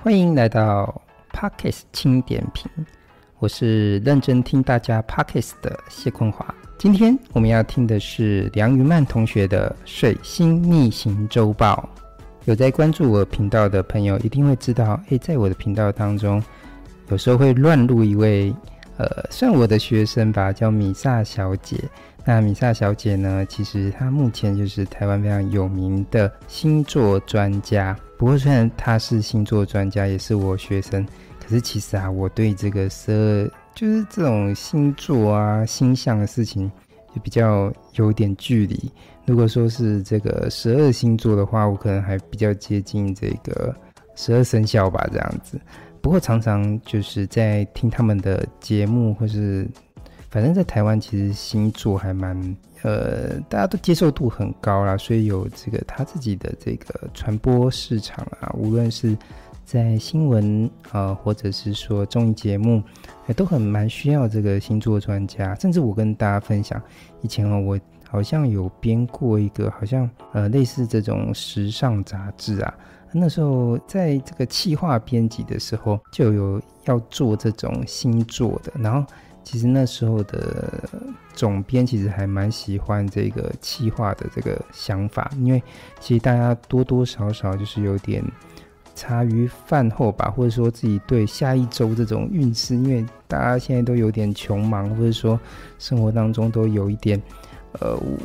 欢迎来到 Podcast 轻点评，我是认真听大家 Podcast 的谢坤华。今天我们要听的是梁云曼同学的《水星逆行周报》。有在关注我频道的朋友一定会知道，诶，在我的频道当中，有时候会乱入一位，呃，算我的学生吧，叫米萨小姐。那米萨小姐呢，其实她目前就是台湾非常有名的星座专家。不过，虽然他是星座专家，也是我学生，可是其实啊，我对这个十二。就是这种星座啊、星象的事情，就比较有点距离。如果说是这个十二星座的话，我可能还比较接近这个十二生肖吧，这样子。不过常常就是在听他们的节目，或是反正在台湾，其实星座还蛮呃，大家都接受度很高啦，所以有这个他自己的这个传播市场啊，无论是。在新闻啊、呃，或者是说综艺节目，也都很蛮需要这个星座专家。甚至我跟大家分享，以前哦，我好像有编过一个，好像呃类似这种时尚杂志啊。那时候在这个企划编辑的时候，就有要做这种星座的。然后其实那时候的总编其实还蛮喜欢这个企划的这个想法，因为其实大家多多少少就是有点。茶余饭后吧，或者说自己对下一周这种运势，因为大家现在都有点穷忙，或者说生活当中都有一点呃无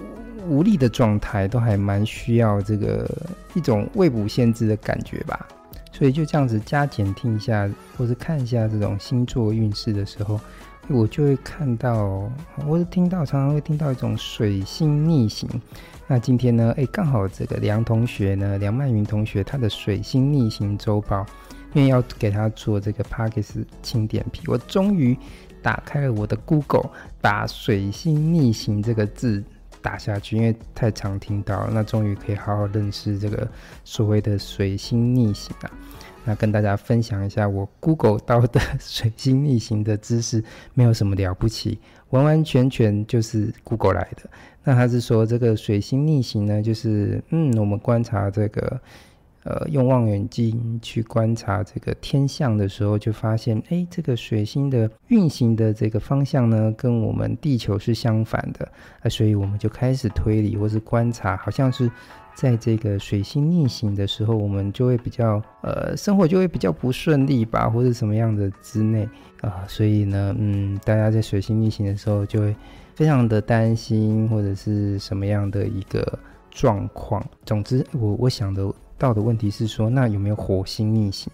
无力的状态，都还蛮需要这个一种未卜先知的感觉吧。所以就这样子加减听一下，或者看一下这种星座运势的时候，我就会看到，或者听到，常常会听到一种水星逆行。那今天呢，哎，刚好这个梁同学呢，梁曼云同学，他的水星逆行周报，因为要给他做这个 Podcast 轻点评，我终于打开了我的 Google，把水星逆行这个字打下去，因为太常听到了，那终于可以好好认识这个所谓的水星逆行啊。那跟大家分享一下，我 Google 到的水星逆行的知识，没有什么了不起，完完全全就是 Google 来的。那他是说，这个水星逆行呢，就是嗯，我们观察这个，呃，用望远镜去观察这个天象的时候，就发现，哎，这个水星的运行的这个方向呢，跟我们地球是相反的，啊，所以我们就开始推理或是观察，好像是在这个水星逆行的时候，我们就会比较，呃，生活就会比较不顺利吧，或者什么样的之内啊，所以呢，嗯，大家在水星逆行的时候就会。非常的担心，或者是什么样的一个状况。总之，我我想得到的问题是说，那有没有火星逆行？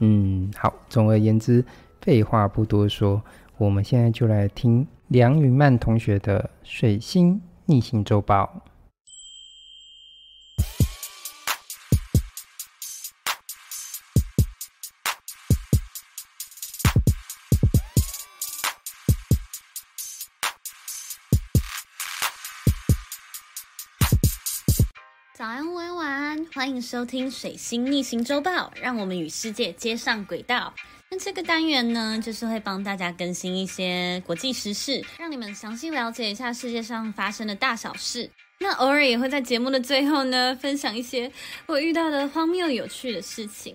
嗯，好。总而言之，废话不多说，我们现在就来听梁云曼同学的水星逆行周报。收听水星逆行周报，让我们与世界接上轨道。那这个单元呢，就是会帮大家更新一些国际时事，让你们详细了解一下世界上发生的大小事。那偶尔也会在节目的最后呢，分享一些我遇到的荒谬有趣的事情。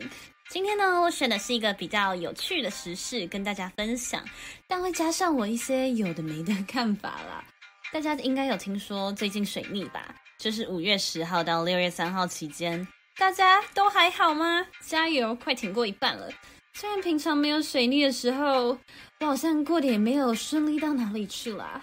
今天呢，我选的是一个比较有趣的时事跟大家分享，但会加上我一些有的没的看法啦。大家应该有听说最近水逆吧？就是五月十号到六月三号期间，大家都还好吗？加油，快挺过一半了。虽然平常没有水逆的时候，我好像过得也没有顺利到哪里去啦。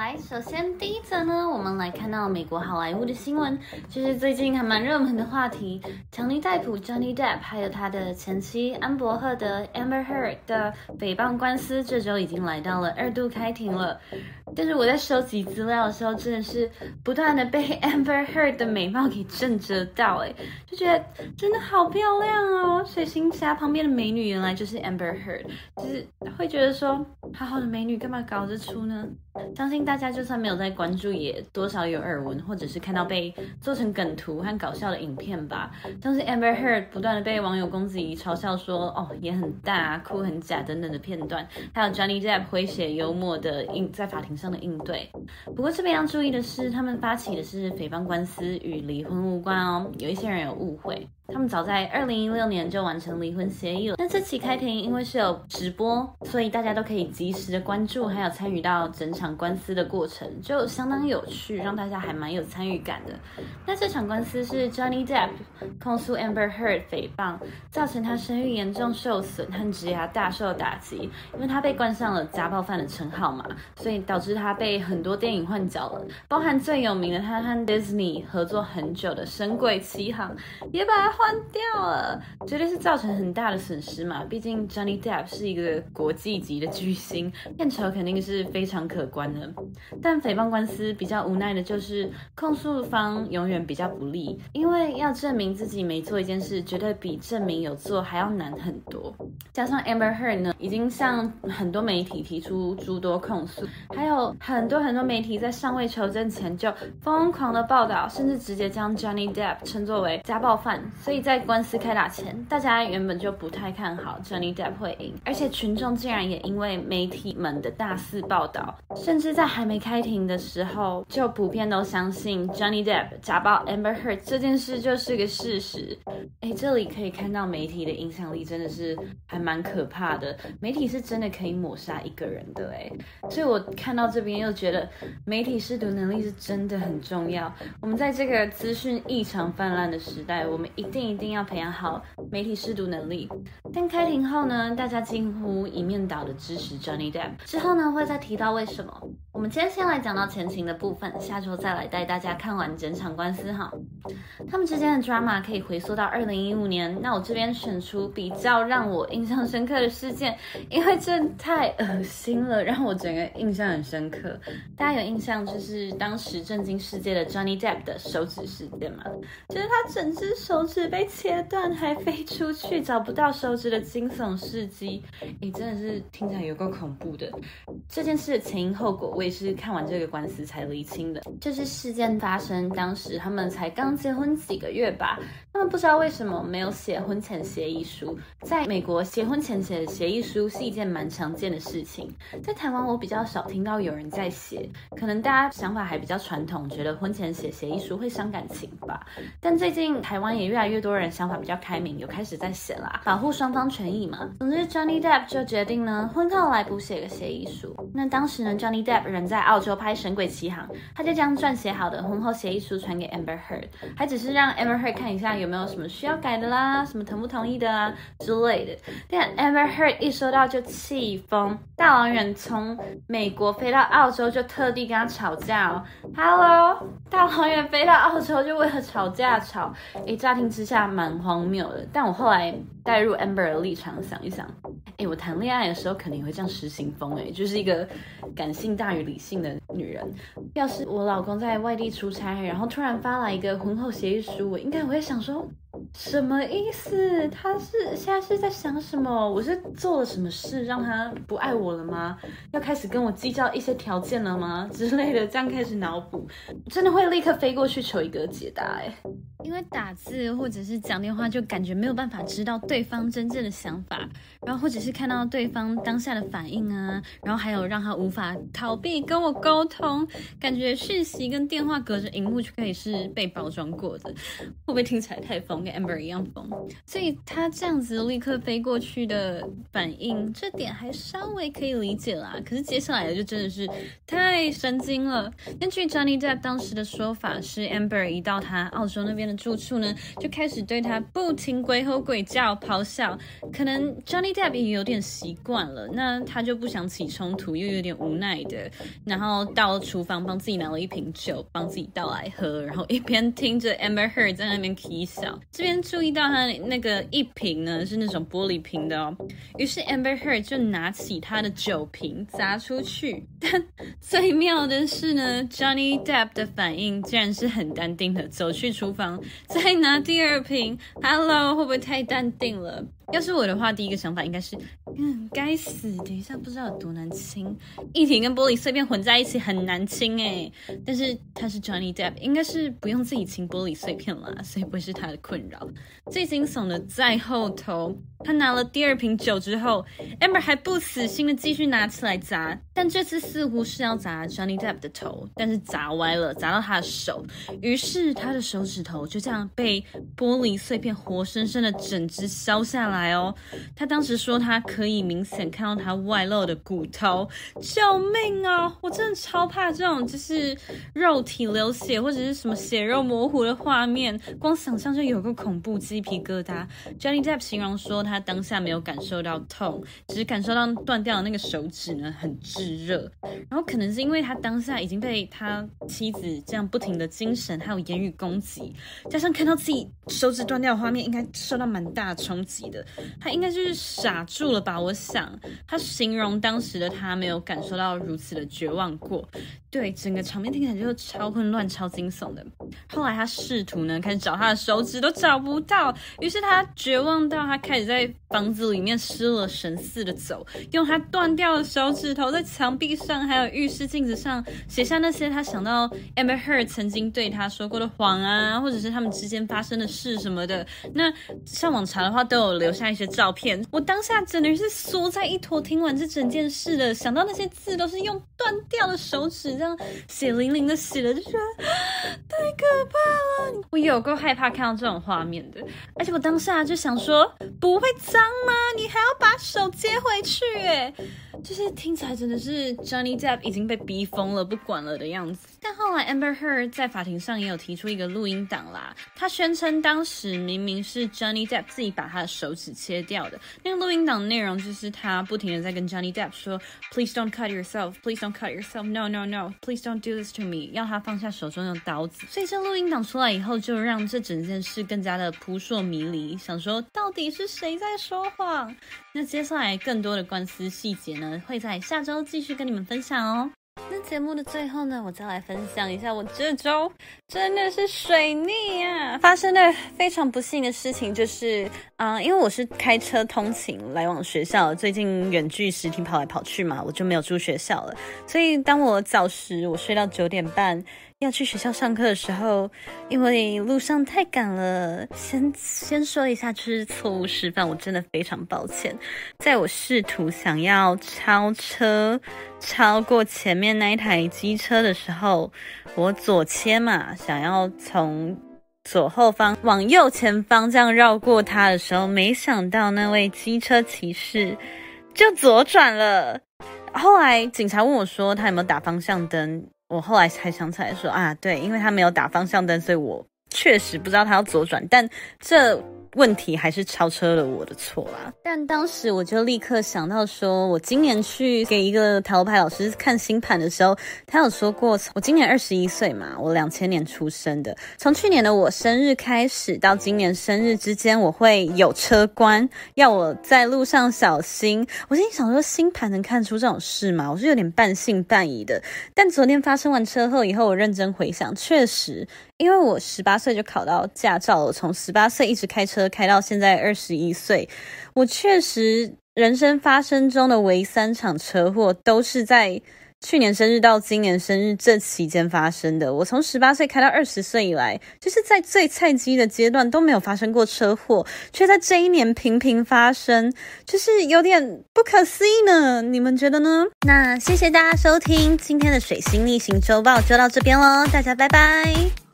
来，首先第一则呢，我们来看到美国好莱坞的新闻，就是最近还蛮热门的话题，强尼戴普 （Johnny Depp） 还有他的前妻安柏赫德 （Amber Heard） 的诽谤官司，这周已经来到了二度开庭了。但是我在收集资料的时候，真的是不断的被 Amber Heard 的美貌给震慑到，哎，就觉得真的好漂亮哦！水星侠旁边的美女原来就是 Amber Heard，就是会觉得说，好好的美女干嘛搞这出呢？相信大家就算没有在关注，也多少有耳闻，或者是看到被做成梗图和搞笑的影片吧。像是 Amber Heard 不断的被网友攻击嘲笑说，哦，也很大、哭很假等等的片段，还有 Johnny Depp 诙谐幽默的应在法庭上的应对。不过这边要注意的是，他们发起的是诽谤官司，与离婚无关哦。有一些人有误会。他们早在二零一六年就完成离婚协议了。那这期开庭因为是有直播，所以大家都可以及时的关注，还有参与到整场官司的过程，就相当有趣，让大家还蛮有参与感的。那这场官司是 Johnny Depp 控诉 Amber Heard 诽谤，造成他声誉严重受损和职业大受打击，因为他被冠上了家暴犯的称号嘛，所以导致他被很多电影换角了，包含最有名的他和 Disney 合作很久的《神鬼奇航》，也把他。换掉了，绝对是造成很大的损失嘛。毕竟 Johnny Depp 是一个国际级的巨星，片酬肯定是非常可观的。但诽谤官司比较无奈的就是控诉方永远比较不利，因为要证明自己没做一件事，绝对比证明有做还要难很多。加上 Amber Heard 呢，已经向很多媒体提出诸多控诉，还有很多很多媒体在尚未求证前就疯狂的报道，甚至直接将 Johnny Depp 称作为家暴犯。所以在官司开打前，大家原本就不太看好 Johnny Depp 会赢，而且群众竟然也因为媒体们的大肆报道，甚至在还没开庭的时候，就普遍都相信 Johnny Depp 假报 Amber Heard 这件事就是个事实。哎，这里可以看到媒体的影响力真的是还蛮可怕的，媒体是真的可以抹杀一个人的哎。所以我看到这边又觉得媒体识读能力是真的很重要。我们在这个资讯异常泛滥的时代，我们一定。一定要培养好媒体识读能力。但开庭后呢，大家近乎一面倒的支持 Johnny Depp。之后呢，会再提到为什么。我们今天先来讲到前情的部分，下周再来带大家看完整场官司哈。他们之间的 drama 可以回溯到二零一五年。那我这边选出比较让我印象深刻的事件，因为这太恶心了，让我整个印象很深刻。大家有印象就是当时震惊世界的 Johnny Depp 的手指事件吗？就是他整只手指被切断还飞出去，找不到手指的惊悚事迹。诶，真的是听起来有够恐怖的。这件事的前因后果，我也是看完这个官司才厘清的。就是事件发生当时，他们才刚结婚几个月吧。他们不知道为什么没有写婚前协议书。在美国，结婚前写的协议书是一件蛮常见的事情。在台湾，我比较少听到有人在写，可能大家想法还比较传统，觉得婚前写协议书会伤感情吧。但最近台湾也越来越越多人想法比较开明，有开始在写啦，保护双方权益嘛。总之，Johnny Depp 就决定呢，婚后来补写个协议书。那当时呢，Johnny Depp 人在澳洲拍《神鬼奇航》，他就将撰写好的婚后协议书传给 Amber Heard，还只是让 Amber Heard 看一下有没有什么需要改的啦，什么同不同意的啊之类的。但 Amber Heard 一收到就气疯，大老远从美国飞到澳洲，就特地跟他吵架哦。Hello，大老远飞到澳洲就为了吵架吵，诶，乍听之下蛮荒谬的。但我后来带入 Amber 的立场想一想，诶，我谈恋爱的时候肯定会这样失心疯，诶，就是一个感性大于理性的女人。要是我老公在外地出差，然后突然发来一个婚后协议书，我应该我会想说。什么意思？他是现在是在想什么？我是做了什么事让他不爱我了吗？要开始跟我计较一些条件了吗？之类的，这样开始脑补，真的会立刻飞过去求一个解答哎。因为打字或者是讲电话，就感觉没有办法知道对方真正的想法，然后或者是看到对方当下的反应啊，然后还有让他无法逃避跟我沟通，感觉讯息跟电话隔着荧幕就可以是被包装过的，会不会听起来太疯？跟 Amber 一样疯，所以他这样子立刻飞过去的反应，这点还稍微可以理解啦。可是接下来的就真的是太神经了。根据 Johnny Depp 当时的说法，是 Amber 一到他澳洲那边的住处呢，就开始对他不停鬼吼鬼叫、咆哮。可能 Johnny Depp 也有点习惯了，那他就不想起冲突，又有点无奈的，然后到厨房帮自己拿了一瓶酒，帮自己倒来喝，然后一边听着 Amber Heard 在那边起笑。这边注意到他那个一瓶呢，是那种玻璃瓶的哦，于是 Amber Heard 就拿起他的酒瓶砸出去。但最妙的是呢，Johnny Depp 的反应竟然是很淡定的，走去厨房再拿第二瓶。Hello，会不会太淡定了？要是我的话，第一个想法应该是，嗯，该死，等一下不知道有多难清，液体跟玻璃碎片混在一起很难清哎。但是他是 Johnny Depp，应该是不用自己清玻璃碎片啦，所以不会是他的困扰。最惊悚的在后头，他拿了第二瓶酒之后，Amber 还不死心的继续拿起来砸，但这次似乎是要砸 Johnny Depp 的头，但是砸歪了，砸到他的手，于是他的手指头就这样被玻璃碎片活生生的整只削下来。来哦，他当时说他可以明显看到他外露的骨头，救命啊！我真的超怕这种就是肉体流血或者是什么血肉模糊的画面，光想象就有个恐怖鸡皮疙瘩。Johnny Depp 形容说他当下没有感受到痛，只是感受到断掉的那个手指呢很炙热，然后可能是因为他当下已经被他妻子这样不停的精神还有言语攻击，加上看到自己手指断掉的画面，应该受到蛮大的冲击的。他应该就是傻住了吧？我想，他形容当时的他没有感受到如此的绝望过。对，整个场面听起来就超混乱、超惊悚的。后来他试图呢开始找他的手指，都找不到，于是他绝望到他开始在房子里面失了神似的走，用他断掉的手指头在墙壁上还有浴室镜子上写下那些他想到 Amber Heard 曾经对他说过的谎啊，或者是他们之间发生的事什么的。那上网查的话都有留下一些照片。我当下真的是缩在一坨，听完这整件事的，想到那些字都是用断掉的手指。这样血淋淋的写了，就觉得太可怕了。我有够害怕看到这种画面的，而且我当下就想说，不会脏吗？你还要把手接回去？哎，就是听起来真的是 Johnny Depp 已经被逼疯了，不管了的样子。但后来 Amber Heard 在法庭上也有提出一个录音档啦，他宣称当时明明是 Johnny Depp 自己把他的手指切掉的。那个录音档内容就是他不停的在跟 Johnny Depp 说，Please don't cut yourself, Please don't cut yourself, No, no, no, Please don't do this to me，要他放下手中的刀子。所以这录音档出来以后，就让这整件事更加的扑朔迷离，想说到底是谁在说谎？那接下来更多的官司细节呢，会在下周继续跟你们分享哦。那节目的最后呢，我再来分享一下我这周真的是水逆啊！发生的非常不幸的事情就是，啊、因为我是开车通勤来往学校，最近远距实体跑来跑去嘛，我就没有住学校了。所以当我早时我睡到九点半。要去学校上课的时候，因为路上太赶了，先先说一下，就是错误示范，我真的非常抱歉。在我试图想要超车超过前面那一台机车的时候，我左切嘛，想要从左后方往右前方这样绕过他的时候，没想到那位机车骑士就左转了。后来警察问我说，他有没有打方向灯？我后来才想起来说啊，对，因为他没有打方向灯，所以我确实不知道他要左转，但这。问题还是超车了我的错啦，但当时我就立刻想到说，我今年去给一个塔罗牌老师看星盘的时候，他有说过，我今年二十一岁嘛，我两千年出生的，从去年的我生日开始到今年生日之间，我会有车关，要我在路上小心。我心里想说，星盘能看出这种事吗？我是有点半信半疑的。但昨天发生完车祸以后，我认真回想，确实。因为我十八岁就考到驾照了，从十八岁一直开车开到现在二十一岁，我确实人生发生中的唯三场车祸都是在去年生日到今年生日这期间发生的。我从十八岁开到二十岁以来，就是在最菜鸡的阶段都没有发生过车祸，却在这一年频频发生，就是有点不可思议呢。你们觉得呢？那谢谢大家收听今天的水星逆行周报，就到这边喽，大家拜拜。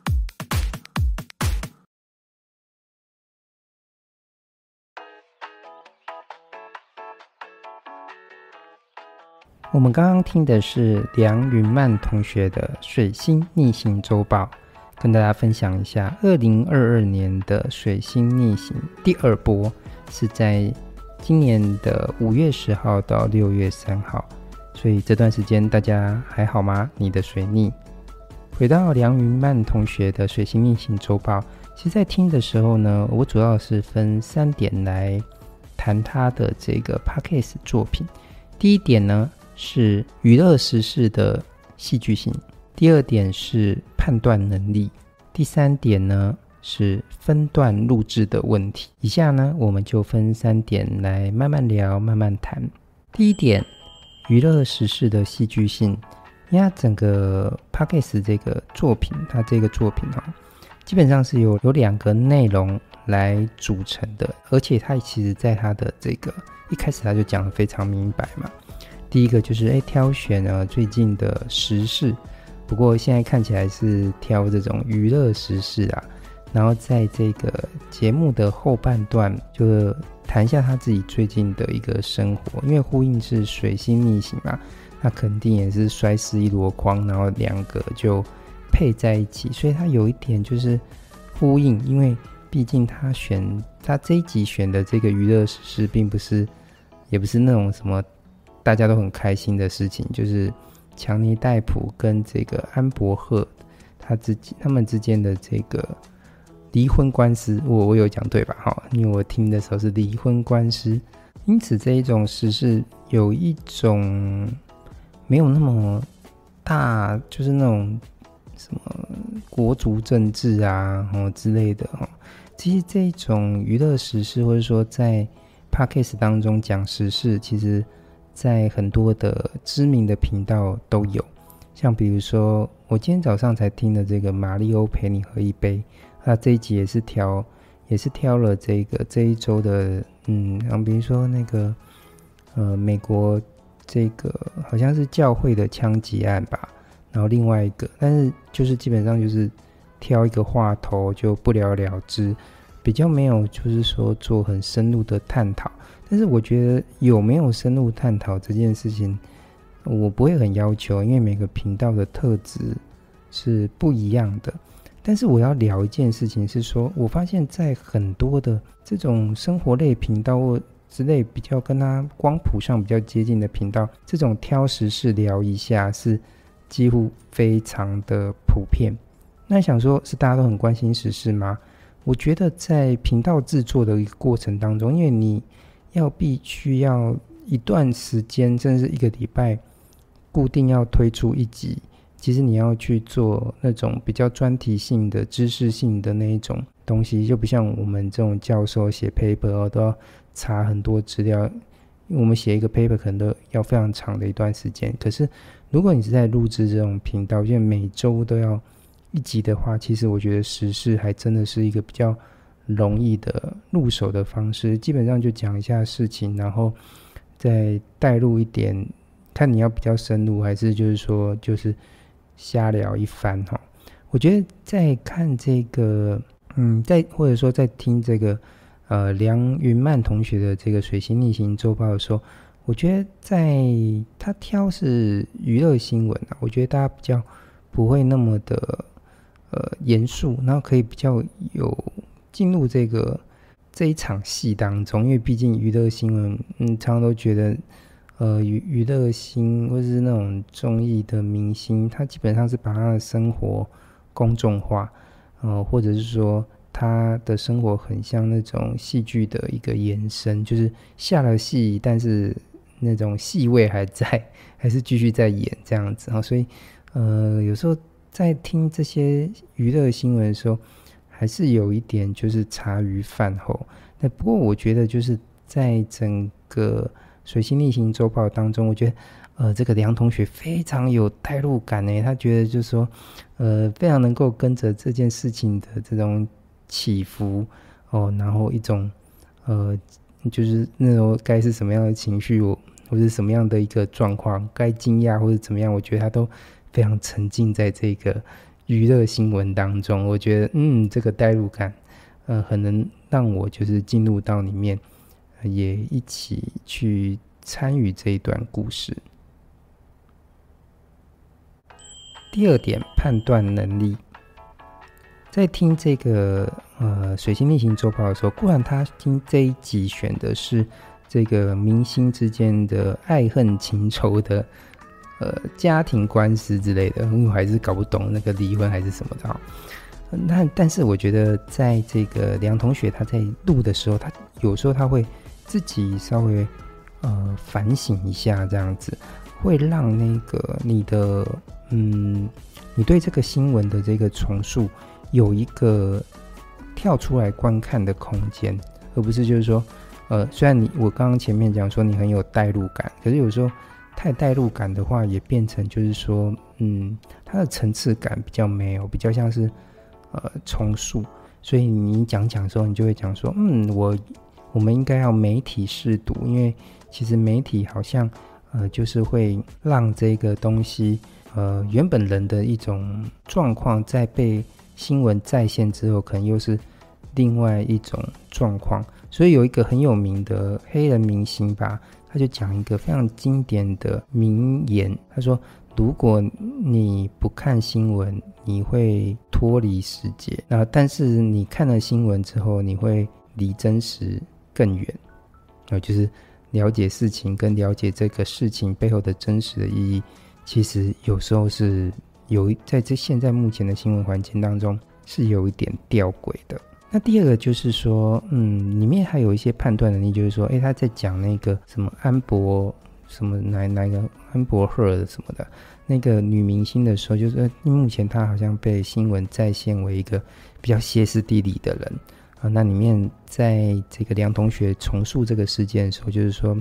我们刚刚听的是梁云曼同学的水星逆行周报，跟大家分享一下，二零二二年的水星逆行第二波是在今年的五月十号到六月三号，所以这段时间大家还好吗？你的水逆。回到梁云曼同学的水星逆行周报，其实在听的时候呢，我主要是分三点来谈他的这个 Podcast 作品。第一点呢。是娱乐时事的戏剧性。第二点是判断能力。第三点呢是分段录制的问题。以下呢，我们就分三点来慢慢聊、慢慢谈。第一点，娱乐时事的戏剧性。因为它整个 Podcast 这个作品，它这个作品哈，基本上是由有两个内容来组成的，而且它其实在它的这个一开始它就讲得非常明白嘛。第一个就是哎，挑选了最近的时事，不过现在看起来是挑这种娱乐时事啊。然后在这个节目的后半段，就谈一下他自己最近的一个生活，因为呼应是水星逆行嘛。那肯定也是摔死一箩筐，然后两个就配在一起，所以他有一点就是呼应，因为毕竟他选他这一集选的这个娱乐时事，并不是，也不是那种什么大家都很开心的事情，就是强尼戴普跟这个安柏赫他自己他们之间的这个离婚官司，我我有讲对吧？哈，因为我听的时候是离婚官司，因此这一种时事有一种。没有那么大，就是那种什么国族政治啊，哦之类的哈。其实这种娱乐时事，或者说在 Podcast 当中讲时事，其实在很多的知名的频道都有。像比如说，我今天早上才听的这个《马里欧陪你喝一杯》，那这一集也是挑，也是挑了这个这一周的，嗯，然后比如说那个呃美国。这个好像是教会的枪击案吧，然后另外一个，但是就是基本上就是挑一个话头就不了了之，比较没有就是说做很深入的探讨。但是我觉得有没有深入探讨这件事情，我不会很要求，因为每个频道的特质是不一样的。但是我要聊一件事情是说，我发现在很多的这种生活类频道或之类比较跟他光谱上比较接近的频道，这种挑时事聊一下是几乎非常的普遍。那想说，是大家都很关心时事吗？我觉得在频道制作的一个过程当中，因为你要必须要一段时间，甚至一个礼拜，固定要推出一集，其实你要去做那种比较专题性的、知识性的那一种东西，就不像我们这种教授写 paper，都要。查很多资料，我们写一个 paper 可能都要非常长的一段时间。可是，如果你是在录制这种频道，因为每周都要一集的话，其实我觉得时事还真的是一个比较容易的入手的方式。基本上就讲一下事情，然后再带入一点，看你要比较深入，还是就是说就是瞎聊一番哈。我觉得在看这个，嗯，在或者说在听这个。呃，梁云曼同学的这个水星逆行周报的时候，我觉得在他挑是娱乐新闻啊，我觉得大家比较不会那么的呃严肃，然后可以比较有进入这个这一场戏当中，因为毕竟娱乐新闻，嗯，常常都觉得呃娱娱乐新或者是那种综艺的明星，他基本上是把他的生活公众化，呃，或者是说。他的生活很像那种戏剧的一个延伸，就是下了戏，但是那种戏味还在，还是继续在演这样子啊。所以，呃，有时候在听这些娱乐新闻的时候，还是有一点就是茶余饭后。那不过我觉得就是在整个水星逆行周报当中，我觉得呃，这个梁同学非常有代入感诶，他觉得就是说，呃，非常能够跟着这件事情的这种。起伏哦，然后一种呃，就是那种该是什么样的情绪，我或者什么样的一个状况，该惊讶或者怎么样，我觉得他都非常沉浸在这个娱乐新闻当中。我觉得，嗯，这个代入感，呃，很能让我就是进入到里面，也一起去参与这一段故事。第二点，判断能力。在听这个呃水星逆行周报的时候，固然他听这一集选的是这个明星之间的爱恨情仇的呃家庭官司之类的，我还是搞不懂那个离婚还是什么的哈。那但是我觉得在这个梁同学他在录的时候，他有时候他会自己稍微呃反省一下，这样子会让那个你的嗯你对这个新闻的这个重塑。有一个跳出来观看的空间，而不是就是说，呃，虽然你我刚刚前面讲说你很有代入感，可是有时候太代入感的话，也变成就是说，嗯，它的层次感比较没有，比较像是呃重塑。所以你讲讲的时候，你就会讲说，嗯，我我们应该要媒体识读，因为其实媒体好像呃就是会让这个东西呃原本人的一种状况在被。新闻再现之后，可能又是另外一种状况。所以有一个很有名的黑人明星吧，就讲一个非常经典的名言。他说：“如果你不看新闻，你会脱离世界；那但是你看了新闻之后，你会离真实更远。”呃，就是了解事情跟了解这个事情背后的真实的意义，其实有时候是。有在这现在目前的新闻环境当中是有一点吊诡的。那第二个就是说，嗯，里面还有一些判断能力，就是说，诶，他在讲那个什么安博什么哪哪个安博赫尔什么的那个女明星的时候，就是目前她好像被新闻再现为一个比较歇斯底里的人啊。那里面在这个梁同学重塑这个事件的时候，就是说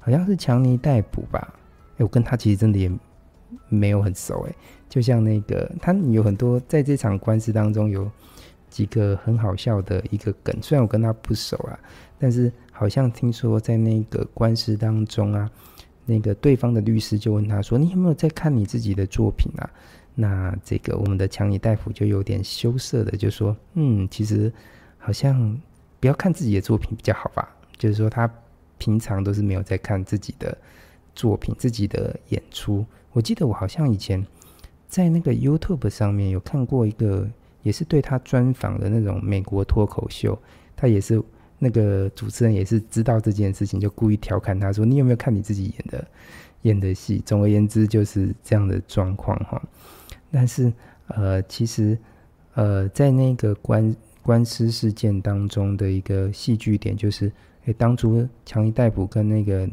好像是强尼逮捕吧？诶，我跟他其实真的也没有很熟，诶。就像那个，他有很多在这场官司当中有几个很好笑的一个梗，虽然我跟他不熟啊，但是好像听说在那个官司当中啊，那个对方的律师就问他说：“你有没有在看你自己的作品啊？”那这个我们的强尼戴夫就有点羞涩的就说：“嗯，其实好像不要看自己的作品比较好吧。”就是说他平常都是没有在看自己的作品、自己的演出。我记得我好像以前。在那个 YouTube 上面有看过一个，也是对他专访的那种美国脱口秀，他也是那个主持人也是知道这件事情，就故意调侃他说：“你有没有看你自己演的演的戏？”总而言之就是这样的状况哈。但是呃，其实呃，在那个官官司事件当中的一个戏剧点，就是诶，当初强尼戴普跟那个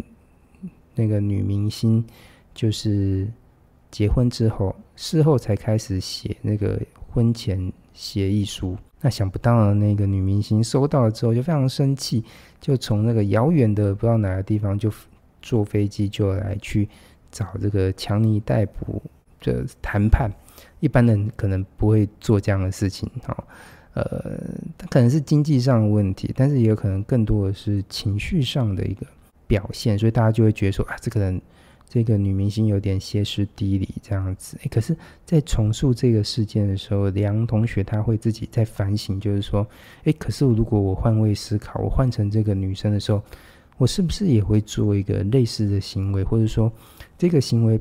那个女明星就是。结婚之后，事后才开始写那个婚前协议书。那想不到的那个女明星收到了之后就非常生气，就从那个遥远的不知道哪个地方就坐飞机就来去找这个强尼逮捕的谈判。一般人可能不会做这样的事情，哈，呃，他可能是经济上的问题，但是也有可能更多的是情绪上的一个表现，所以大家就会觉得说啊，这个人。这个女明星有点歇斯底里这样子，可是，在重塑这个事件的时候，梁同学他会自己在反省，就是说，诶，可是如果我换位思考，我换成这个女生的时候，我是不是也会做一个类似的行为，或者说，这个行为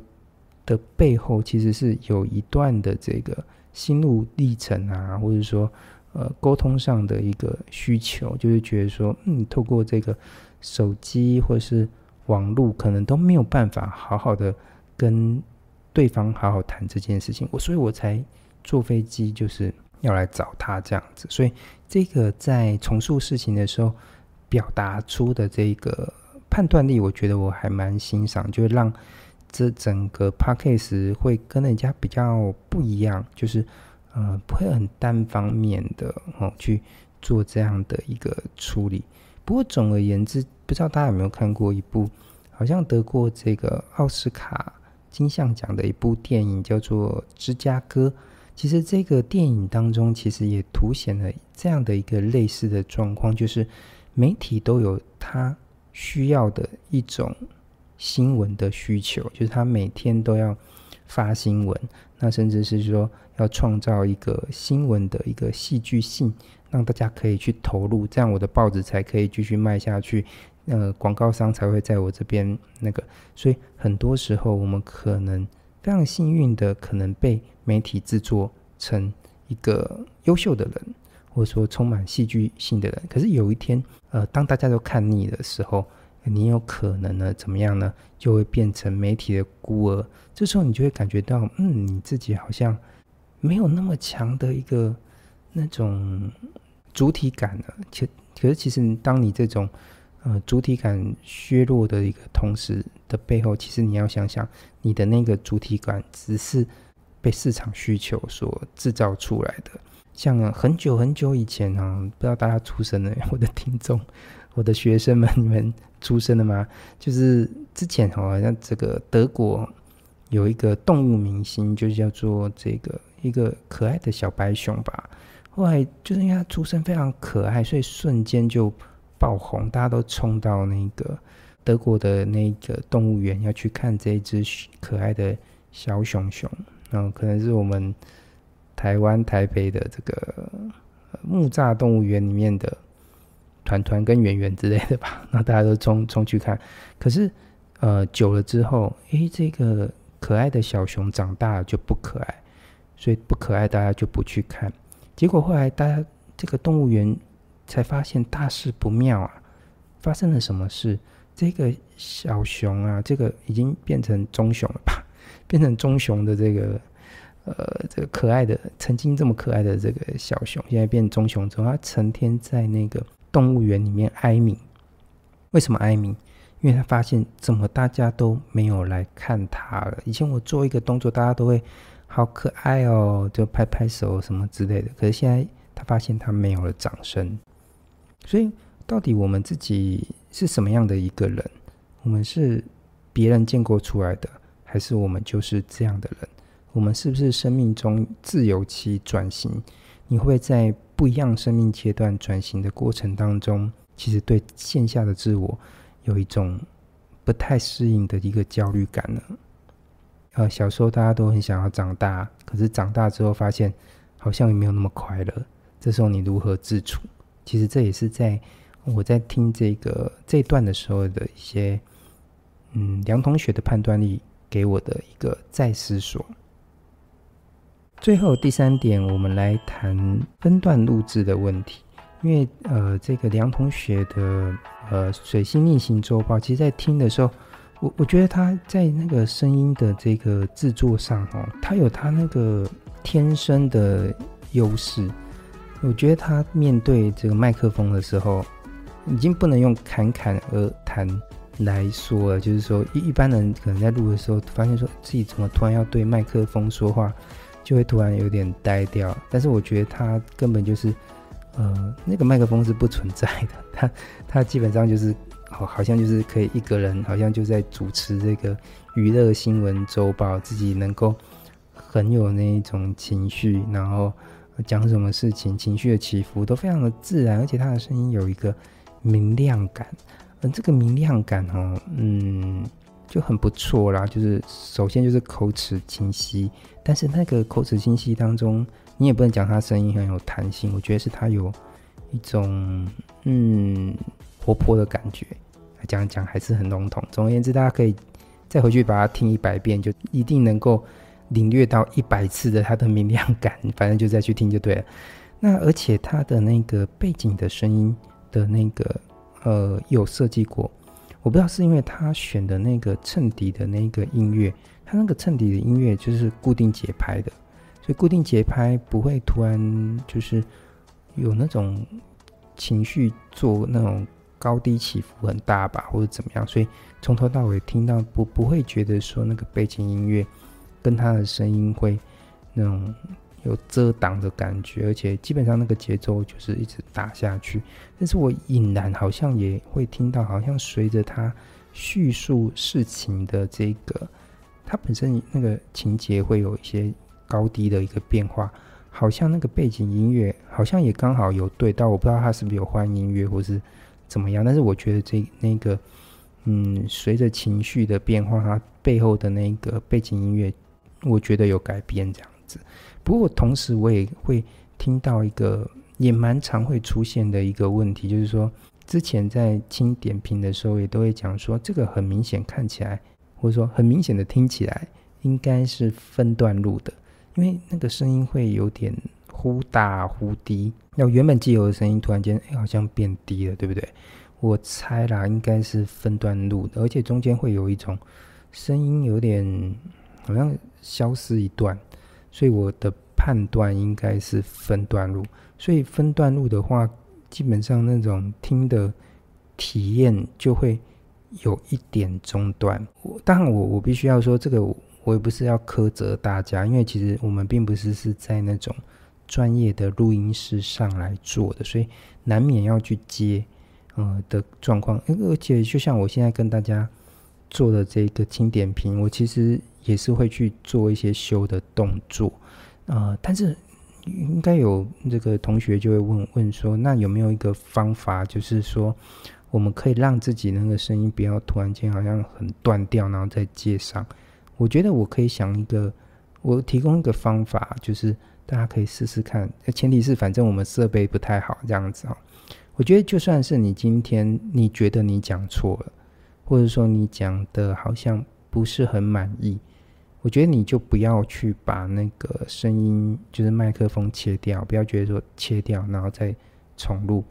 的背后其实是有一段的这个心路历程啊，或者说，呃，沟通上的一个需求，就是觉得说，嗯，透过这个手机或是。网络可能都没有办法好好的跟对方好好谈这件事情，我所以我才坐飞机就是要来找他这样子。所以这个在重述事情的时候表达出的这个判断力，我觉得我还蛮欣赏，就让这整个 podcast 会跟人家比较不一样，就是呃不会很单方面的哦去做这样的一个处理。不过总而言之。不知道大家有没有看过一部好像得过这个奥斯卡金像奖的一部电影，叫做《芝加哥》。其实这个电影当中，其实也凸显了这样的一个类似的状况，就是媒体都有他需要的一种新闻的需求，就是他每天都要发新闻，那甚至是说要创造一个新闻的一个戏剧性，让大家可以去投入，这样我的报纸才可以继续卖下去。呃，广告商才会在我这边那个，所以很多时候我们可能非常幸运的，可能被媒体制作成一个优秀的人，或者说充满戏剧性的人。可是有一天，呃，当大家都看腻的时候，你有可能呢，怎么样呢？就会变成媒体的孤儿。这时候你就会感觉到，嗯，你自己好像没有那么强的一个那种主体感了。其可是其实当你这种呃，主体感削弱的一个同时的背后，其实你要想想，你的那个主体感只是被市场需求所制造出来的。像很久很久以前啊，不知道大家出生了，我的听众、我的学生们，你们出生了吗？就是之前好像这个德国有一个动物明星，就叫做这个一个可爱的小白熊吧。后来就是因为他出生非常可爱，所以瞬间就爆红，大家都冲到那个德国的那个动物园要去看这只可爱的小熊熊。然后可能是我们台湾台北的这个木栅动物园里面的团团跟圆圆之类的吧。那大家都冲冲去看，可是呃久了之后，诶，这个可爱的小熊长大了就不可爱，所以不可爱大家就不去看。结果后来，大家这个动物园才发现大事不妙啊！发生了什么事？这个小熊啊，这个已经变成棕熊了吧？变成棕熊的这个呃，这个可爱的，曾经这么可爱的这个小熊，现在变棕熊之后，它成天在那个动物园里面哀鸣。为什么哀鸣？因为他发现怎么大家都没有来看它了。以前我做一个动作，大家都会。好可爱哦，就拍拍手什么之类的。可是现在他发现他没有了掌声，所以到底我们自己是什么样的一个人？我们是别人建构出来的，还是我们就是这样的人？我们是不是生命中自由期转型？你会在不一样生命阶段转型的过程当中，其实对线下的自我有一种不太适应的一个焦虑感呢？呃，小时候大家都很想要长大，可是长大之后发现好像也没有那么快乐。这时候你如何自处？其实这也是在我在听这个这段的时候的一些，嗯，梁同学的判断力给我的一个再思索。最后第三点，我们来谈分段录制的问题，因为呃，这个梁同学的呃水星逆行周报，其实在听的时候。我我觉得他在那个声音的这个制作上，哦，他有他那个天生的优势。我觉得他面对这个麦克风的时候，已经不能用侃侃而谈来说了。就是说，一一般人可能在录的时候，发现说自己怎么突然要对麦克风说话，就会突然有点呆掉。但是我觉得他根本就是，呃，那个麦克风是不存在的。他他基本上就是。好，好像就是可以一个人，好像就在主持这个娱乐新闻周报，自己能够很有那一种情绪，然后讲什么事情，情绪的起伏都非常的自然，而且他的声音有一个明亮感，而这个明亮感哦，嗯，就很不错啦。就是首先就是口齿清晰，但是那个口齿清晰当中，你也不能讲他声音很有弹性，我觉得是他有一种嗯。活泼的感觉，讲讲还是很笼统。总而言之，大家可以再回去把它听一百遍，就一定能够领略到一百次的它的明亮感。反正就再去听就对了。那而且它的那个背景的声音的那个呃有设计过，我不知道是因为他选的那个衬底的那个音乐，他那个衬底的音乐就是固定节拍的，所以固定节拍不会突然就是有那种情绪做那种。高低起伏很大吧，或者怎么样，所以从头到尾听到不不会觉得说那个背景音乐跟他的声音会那种有遮挡的感觉，而且基本上那个节奏就是一直打下去。但是我隐然好像也会听到，好像随着他叙述事情的这个，他本身那个情节会有一些高低的一个变化，好像那个背景音乐好像也刚好有对到，我不知道他是不是有换音乐，或是。怎么样？但是我觉得这那个，嗯，随着情绪的变化，它背后的那个背景音乐，我觉得有改变这样子。不过同时，我也会听到一个也蛮常会出现的一个问题，就是说，之前在听点评的时候，也都会讲说，这个很明显看起来，或者说很明显的听起来，应该是分段录的，因为那个声音会有点。忽大忽低，那原本既有的声音突然间，哎，好像变低了，对不对？我猜啦，应该是分段录的，而且中间会有一种声音有点好像消失一段，所以我的判断应该是分段录。所以分段录的话，基本上那种听的体验就会有一点中断。我当然，我我必须要说，这个我也不是要苛责大家，因为其实我们并不是是在那种。专业的录音室上来做的，所以难免要去接，呃的状况。而且就像我现在跟大家做的这个轻点评，我其实也是会去做一些修的动作，呃，但是应该有这个同学就会问问说，那有没有一个方法，就是说我们可以让自己那个声音不要突然间好像很断掉，然后再接上？我觉得我可以想一个，我提供一个方法，就是。大家可以试试看，前提是反正我们设备不太好，这样子哈。我觉得就算是你今天你觉得你讲错了，或者说你讲的好像不是很满意，我觉得你就不要去把那个声音就是麦克风切掉，不要觉得说切掉然后再重录，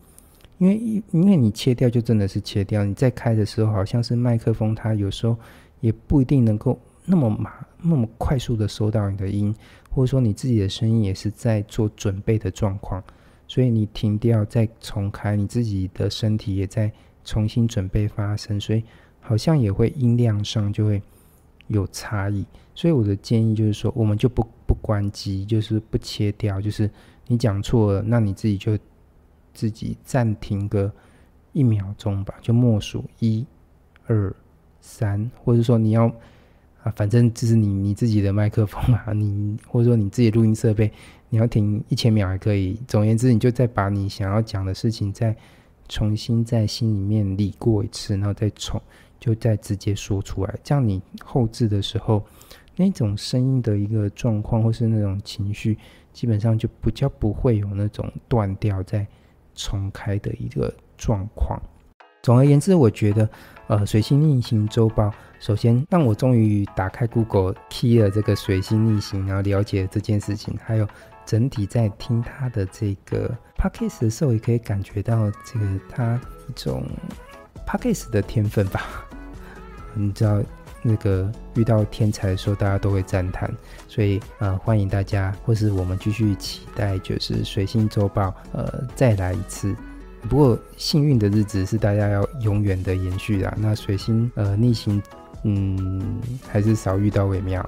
因为因为你切掉就真的是切掉，你再开的时候好像是麦克风它有时候也不一定能够那么马那么快速的收到你的音。或者说你自己的声音也是在做准备的状况，所以你停掉再重开，你自己的身体也在重新准备发声，所以好像也会音量上就会有差异。所以我的建议就是说，我们就不不关机，就是不切掉，就是你讲错了，那你自己就自己暂停个一秒钟吧，就默数一、二、三，或者说你要啊。反正这是你你自己的麦克风啊，你或者说你自己录音设备，你要停一千秒还可以。总而言之，你就再把你想要讲的事情再重新在心里面理过一次，然后再重就再直接说出来。这样你后置的时候，那种声音的一个状况或是那种情绪，基本上就比较不会有那种断掉再重开的一个状况。总而言之，我觉得。呃，水星逆行周报，首先让我终于打开 Google key 了这个水星逆行，然后了解这件事情。还有整体在听他的这个 Podcast 的时候，也可以感觉到这个他一种 Podcast 的天分吧。你知道，那个遇到天才的时候，大家都会赞叹。所以呃，欢迎大家，或是我们继续期待，就是水星周报，呃，再来一次。不过幸运的日子是大家要永远的延续啦，那水星呃逆行，嗯，还是少遇到为妙。